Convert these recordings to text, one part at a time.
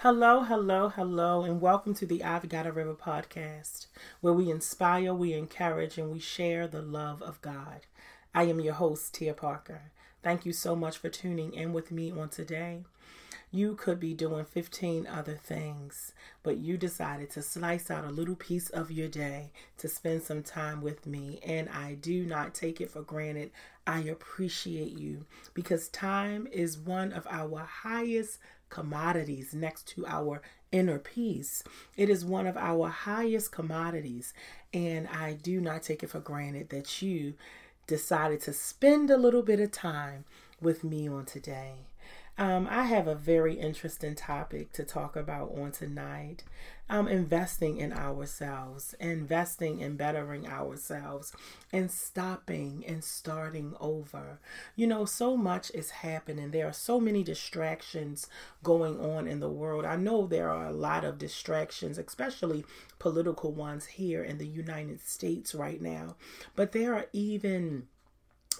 Hello, hello, hello, and welcome to the I've Got a River podcast, where we inspire, we encourage, and we share the love of God. I am your host, Tia Parker. Thank you so much for tuning in with me on today. You could be doing 15 other things, but you decided to slice out a little piece of your day to spend some time with me, and I do not take it for granted. I appreciate you because time is one of our highest commodities next to our inner peace. It is one of our highest commodities, and I do not take it for granted that you decided to spend a little bit of time with me on today. Um, I have a very interesting topic to talk about on tonight. Um, investing in ourselves, investing in bettering ourselves, and stopping and starting over. You know, so much is happening. There are so many distractions going on in the world. I know there are a lot of distractions, especially political ones here in the United States right now, but there are even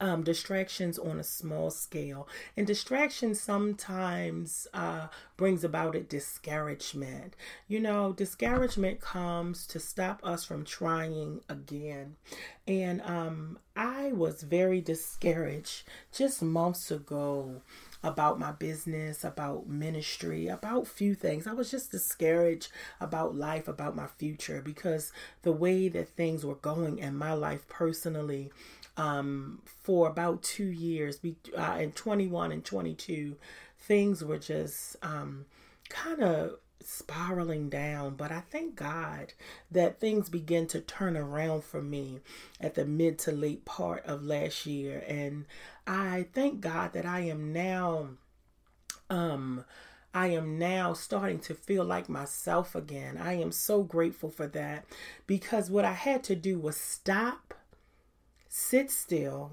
um, distractions on a small scale. And distraction sometimes uh, brings about a discouragement. You know, discouragement comes to stop us from trying again. And um, I was very discouraged just months ago about my business, about ministry, about few things. I was just discouraged about life, about my future because the way that things were going in my life personally um, for about two years, uh, in 21 and 22, things were just um, kind of spiraling down. But I thank God that things began to turn around for me at the mid to late part of last year. And I thank God that I am now, um, I am now starting to feel like myself again. I am so grateful for that because what I had to do was stop sit still,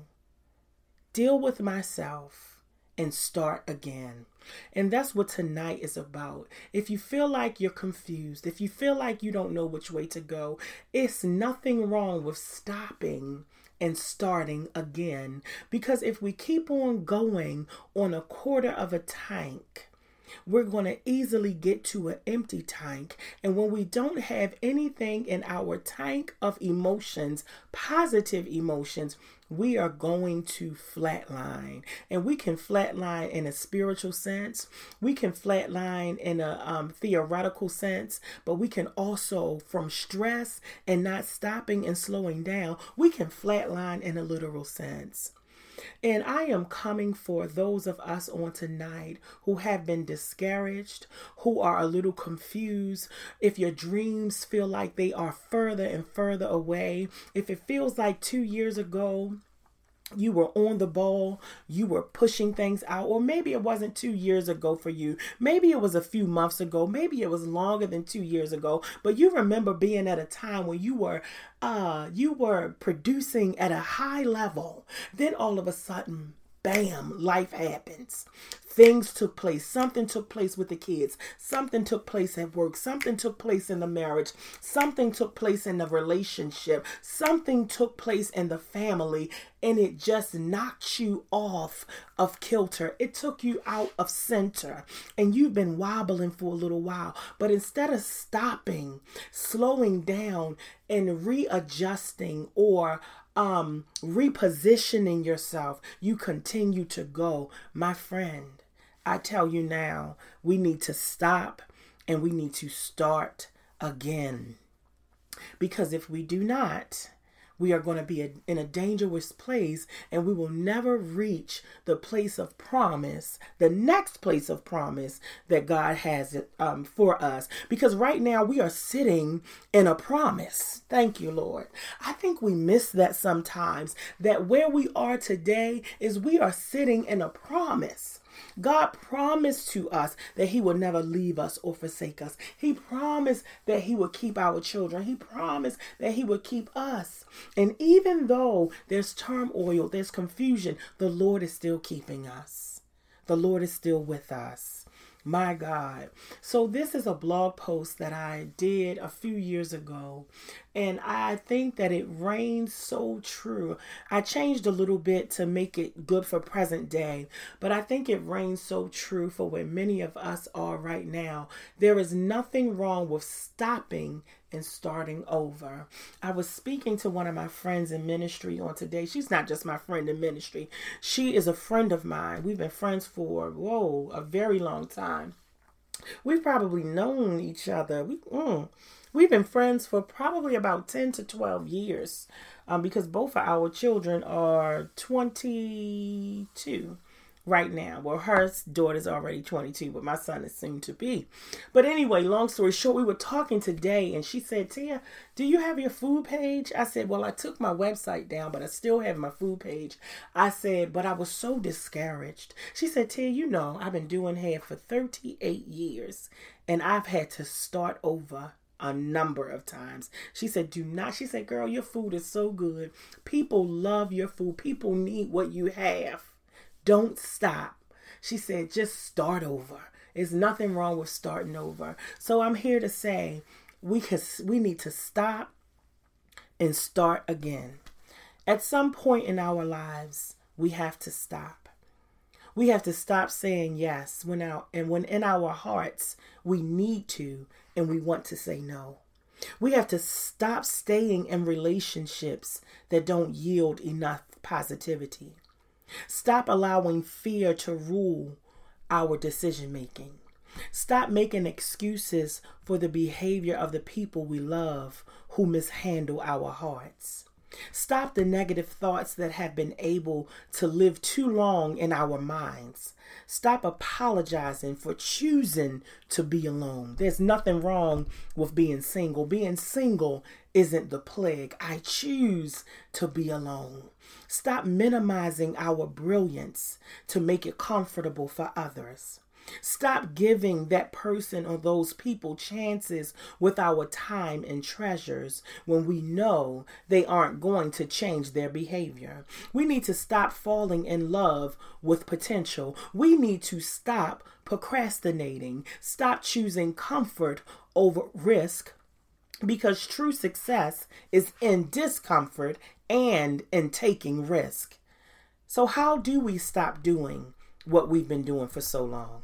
deal with myself, and start again. And that's what tonight is about. If you feel like you're confused, if you feel like you don't know which way to go, it's nothing wrong with stopping and starting again. Because if we keep on going on a quarter of a tank, we're going to easily get to an empty tank. And when we don't have anything in our tank of emotions, positive emotions, we are going to flatline. And we can flatline in a spiritual sense, we can flatline in a um, theoretical sense, but we can also, from stress and not stopping and slowing down, we can flatline in a literal sense. And I am coming for those of us on tonight who have been discouraged, who are a little confused. If your dreams feel like they are further and further away, if it feels like two years ago, you were on the ball, you were pushing things out, or maybe it wasn't two years ago for you. Maybe it was a few months ago, maybe it was longer than two years ago, but you remember being at a time when you were uh you were producing at a high level. Then all of a sudden, bam, life happens things took place. Something took place with the kids. Something took place at work. Something took place in the marriage. Something took place in the relationship. Something took place in the family. And it just knocked you off of kilter. It took you out of center. And you've been wobbling for a little while. But instead of stopping, slowing down, and readjusting or um repositioning yourself you continue to go my friend I tell you now, we need to stop and we need to start again. Because if we do not, we are going to be in a dangerous place and we will never reach the place of promise, the next place of promise that God has um, for us. Because right now we are sitting in a promise. Thank you, Lord. I think we miss that sometimes, that where we are today is we are sitting in a promise. God promised to us that He would never leave us or forsake us. He promised that He would keep our children. He promised that He would keep us. And even though there's turmoil, there's confusion, the Lord is still keeping us. The Lord is still with us. My God. So, this is a blog post that I did a few years ago, and I think that it reigns so true. I changed a little bit to make it good for present day, but I think it reigns so true for where many of us are right now. There is nothing wrong with stopping and starting over. I was speaking to one of my friends in ministry on today. She's not just my friend in ministry, she is a friend of mine. We've been friends for, whoa, a very long time. We've probably known each other. We, mm, we've been friends for probably about 10 to 12 years um, because both of our children are 22 right now. Well, her daughter's already 22, but my son is soon to be. But anyway, long story short, we were talking today and she said, Tia, do you have your food page? I said, Well, I took my website down, but I still have my food page. I said, But I was so discouraged. She said, Tia, you know, I've been doing hair for 38 years and I've had to start over a number of times. She said, Do not. She said, Girl, your food is so good. People love your food. People need what you have. Don't stop. She said, just start over. There's nothing wrong with starting over. So I'm here to say we can, we need to stop and start again. At some point in our lives, we have to stop. We have to stop saying yes when our and when in our hearts we need to and we want to say no. We have to stop staying in relationships that don't yield enough positivity. Stop allowing fear to rule our decision making. Stop making excuses for the behavior of the people we love who mishandle our hearts. Stop the negative thoughts that have been able to live too long in our minds. Stop apologizing for choosing to be alone. There's nothing wrong with being single. Being single isn't the plague. I choose to be alone. Stop minimizing our brilliance to make it comfortable for others. Stop giving that person or those people chances with our time and treasures when we know they aren't going to change their behavior. We need to stop falling in love with potential. We need to stop procrastinating, stop choosing comfort over risk because true success is in discomfort and in taking risk. So, how do we stop doing what we've been doing for so long?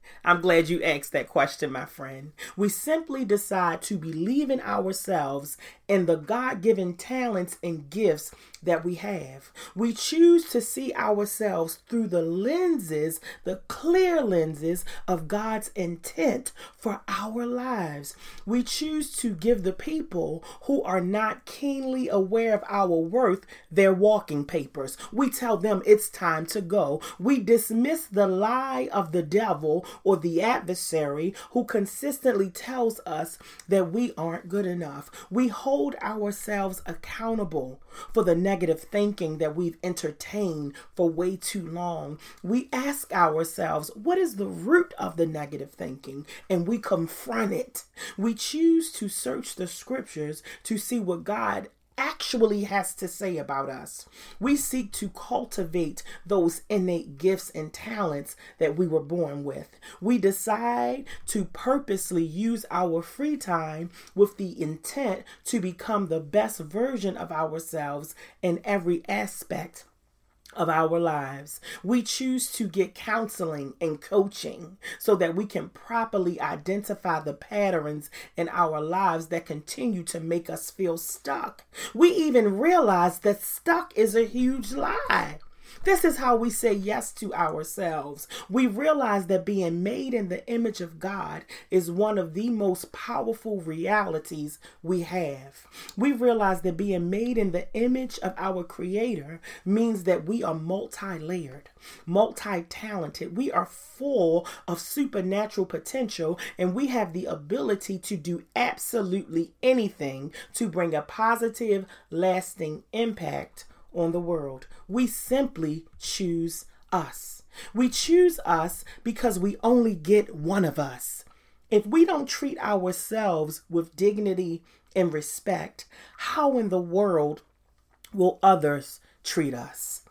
I'm glad you asked that question, my friend. We simply decide to believe in ourselves and the God given talents and gifts that we have. We choose to see ourselves through the lenses, the clear lenses of God's intent for our lives. We choose to give the people who are not keenly aware of our worth their walking papers. We tell them it's time to go. We dismiss the lie of the devil or the adversary who consistently tells us that we aren't good enough. We hold ourselves accountable for the negative thinking that we've entertained for way too long. We ask ourselves, what is the root of the negative thinking? And we confront it. We choose to search the scriptures to see what God actually has to say about us. We seek to cultivate those innate gifts and talents that we were born with. We decide to purposely use our free time with the intent to become the best version of ourselves in every aspect of our lives. We choose to get counseling and coaching so that we can properly identify the patterns in our lives that continue to make us feel stuck. We even realize that stuck is a huge lie. This is how we say yes to ourselves. We realize that being made in the image of God is one of the most powerful realities we have. We realize that being made in the image of our Creator means that we are multi layered, multi talented. We are full of supernatural potential, and we have the ability to do absolutely anything to bring a positive, lasting impact on the world. We simply choose us. We choose us because we only get one of us. If we don't treat ourselves with dignity and respect, how in the world will others treat us?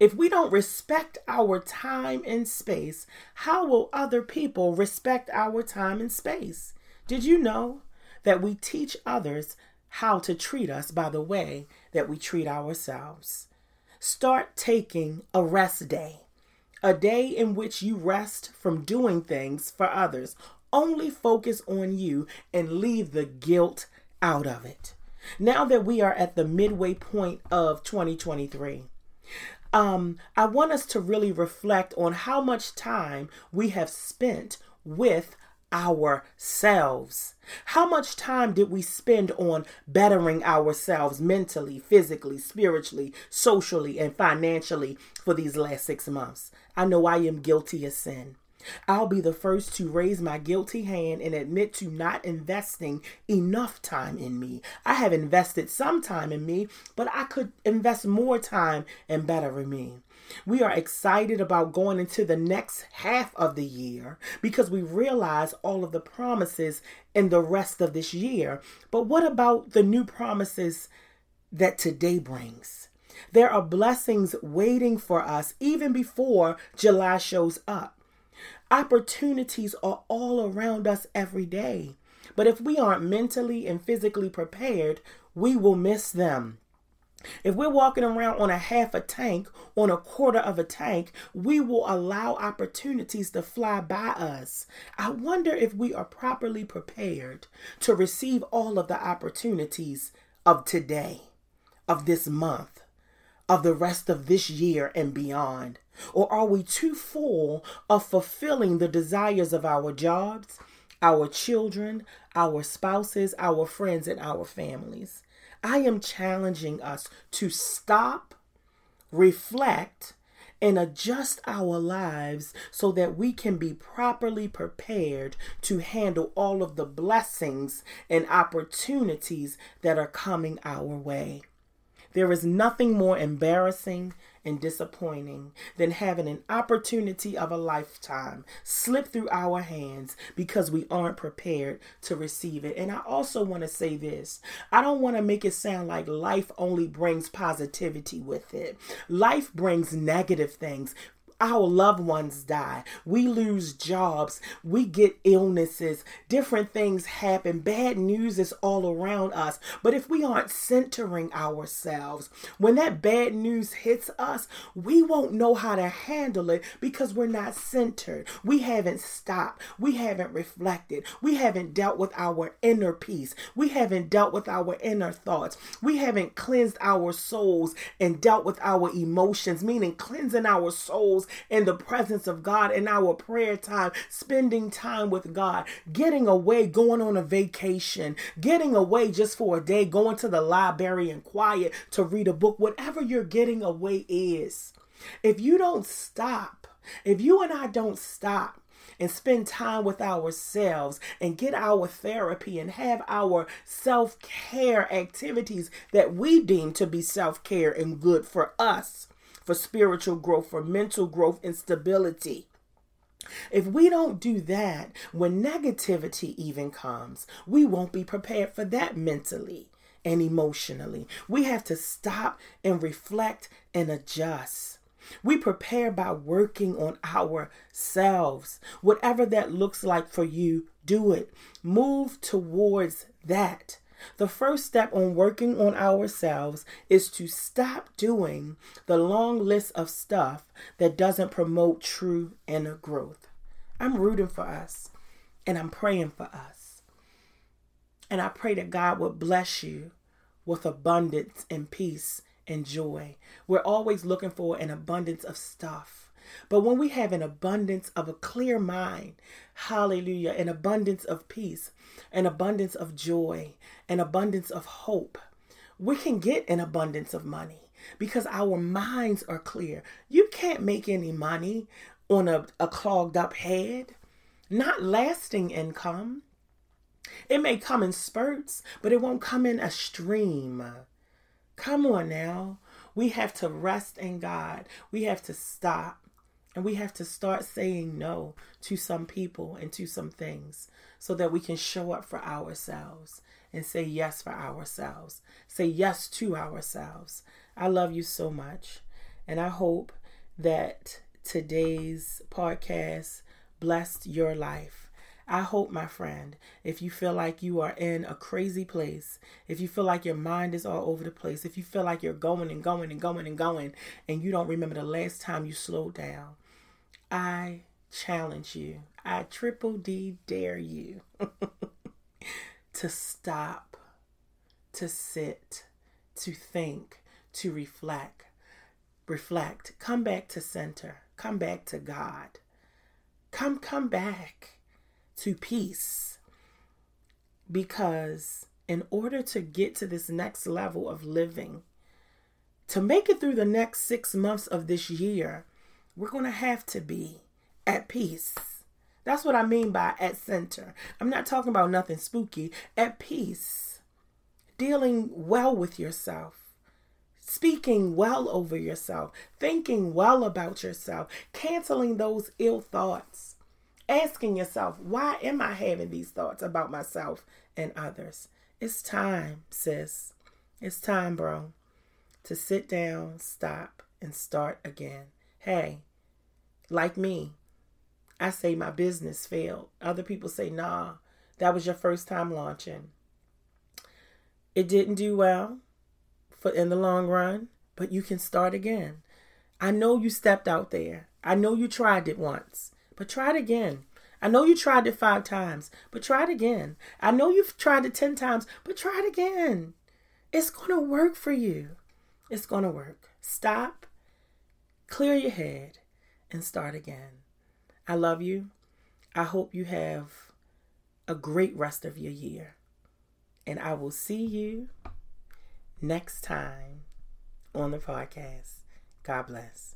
If we don't respect our time and space, how will other people respect our time and space? Did you know that we teach others how to treat us by the way that we treat ourselves? Start taking a rest day, a day in which you rest from doing things for others. Only focus on you and leave the guilt out of it. Now that we are at the midway point of 2023, um, I want us to really reflect on how much time we have spent with ourselves. How much time did we spend on bettering ourselves mentally, physically, spiritually, socially, and financially for these last six months? I know I am guilty of sin. I'll be the first to raise my guilty hand and admit to not investing enough time in me. I have invested some time in me, but I could invest more time and better in me. We are excited about going into the next half of the year because we realize all of the promises in the rest of this year. But what about the new promises that today brings? There are blessings waiting for us even before July shows up. Opportunities are all around us every day. But if we aren't mentally and physically prepared, we will miss them. If we're walking around on a half a tank, on a quarter of a tank, we will allow opportunities to fly by us. I wonder if we are properly prepared to receive all of the opportunities of today, of this month, of the rest of this year and beyond. Or are we too full of fulfilling the desires of our jobs, our children, our spouses, our friends, and our families? I am challenging us to stop, reflect, and adjust our lives so that we can be properly prepared to handle all of the blessings and opportunities that are coming our way. There is nothing more embarrassing and disappointing than having an opportunity of a lifetime slip through our hands because we aren't prepared to receive it. And I also want to say this. I don't want to make it sound like life only brings positivity with it, life brings negative things our loved ones die, we lose jobs, we get illnesses, different things happen, bad news is all around us. But if we aren't centering ourselves, when that bad news hits us, we won't know how to handle it because we're not centered. We haven't stopped, we haven't reflected, we haven't dealt with our inner peace, we haven't dealt with our inner thoughts, we haven't cleansed our souls and dealt with our emotions, meaning cleansing our souls in the presence of God in our prayer time, spending time with God, getting away, going on a vacation, getting away just for a day, going to the library and quiet to read a book, whatever your getting away is. If you don't stop, if you and I don't stop, and spend time with ourselves and get our therapy and have our self care activities that we deem to be self care and good for us, for spiritual growth, for mental growth and stability. If we don't do that, when negativity even comes, we won't be prepared for that mentally and emotionally. We have to stop and reflect and adjust. We prepare by working on ourselves. Whatever that looks like for you, do it. Move towards that. The first step on working on ourselves is to stop doing the long list of stuff that doesn't promote true inner growth. I'm rooting for us and I'm praying for us. And I pray that God would bless you with abundance and peace and joy. We're always looking for an abundance of stuff. But when we have an abundance of a clear mind, hallelujah, an abundance of peace, an abundance of joy, an abundance of hope, we can get an abundance of money because our minds are clear. You can't make any money on a, a clogged up head, not lasting income. It may come in spurts, but it won't come in a stream. Come on now. We have to rest in God. We have to stop and we have to start saying no to some people and to some things so that we can show up for ourselves and say yes for ourselves. Say yes to ourselves. I love you so much. And I hope that today's podcast blessed your life. I hope, my friend, if you feel like you are in a crazy place, if you feel like your mind is all over the place, if you feel like you're going and going and going and going, and you don't remember the last time you slowed down, I challenge you, I triple D dare you to stop, to sit, to think, to reflect. Reflect. Come back to center. Come back to God. Come, come back to peace. Because in order to get to this next level of living, to make it through the next six months of this year, we're going to have to be at peace. That's what I mean by at center. I'm not talking about nothing spooky. At peace. Dealing well with yourself. Speaking well over yourself. Thinking well about yourself. Canceling those ill thoughts asking yourself, why am I having these thoughts about myself and others? It's time, sis. It's time, bro, to sit down, stop, and start again. Hey, like me, I say my business failed. Other people say, nah, that was your first time launching. It didn't do well for in the long run, but you can start again. I know you stepped out there. I know you tried it once. But try it again. I know you tried it five times, but try it again. I know you've tried it 10 times, but try it again. It's going to work for you. It's going to work. Stop, clear your head, and start again. I love you. I hope you have a great rest of your year. And I will see you next time on the podcast. God bless.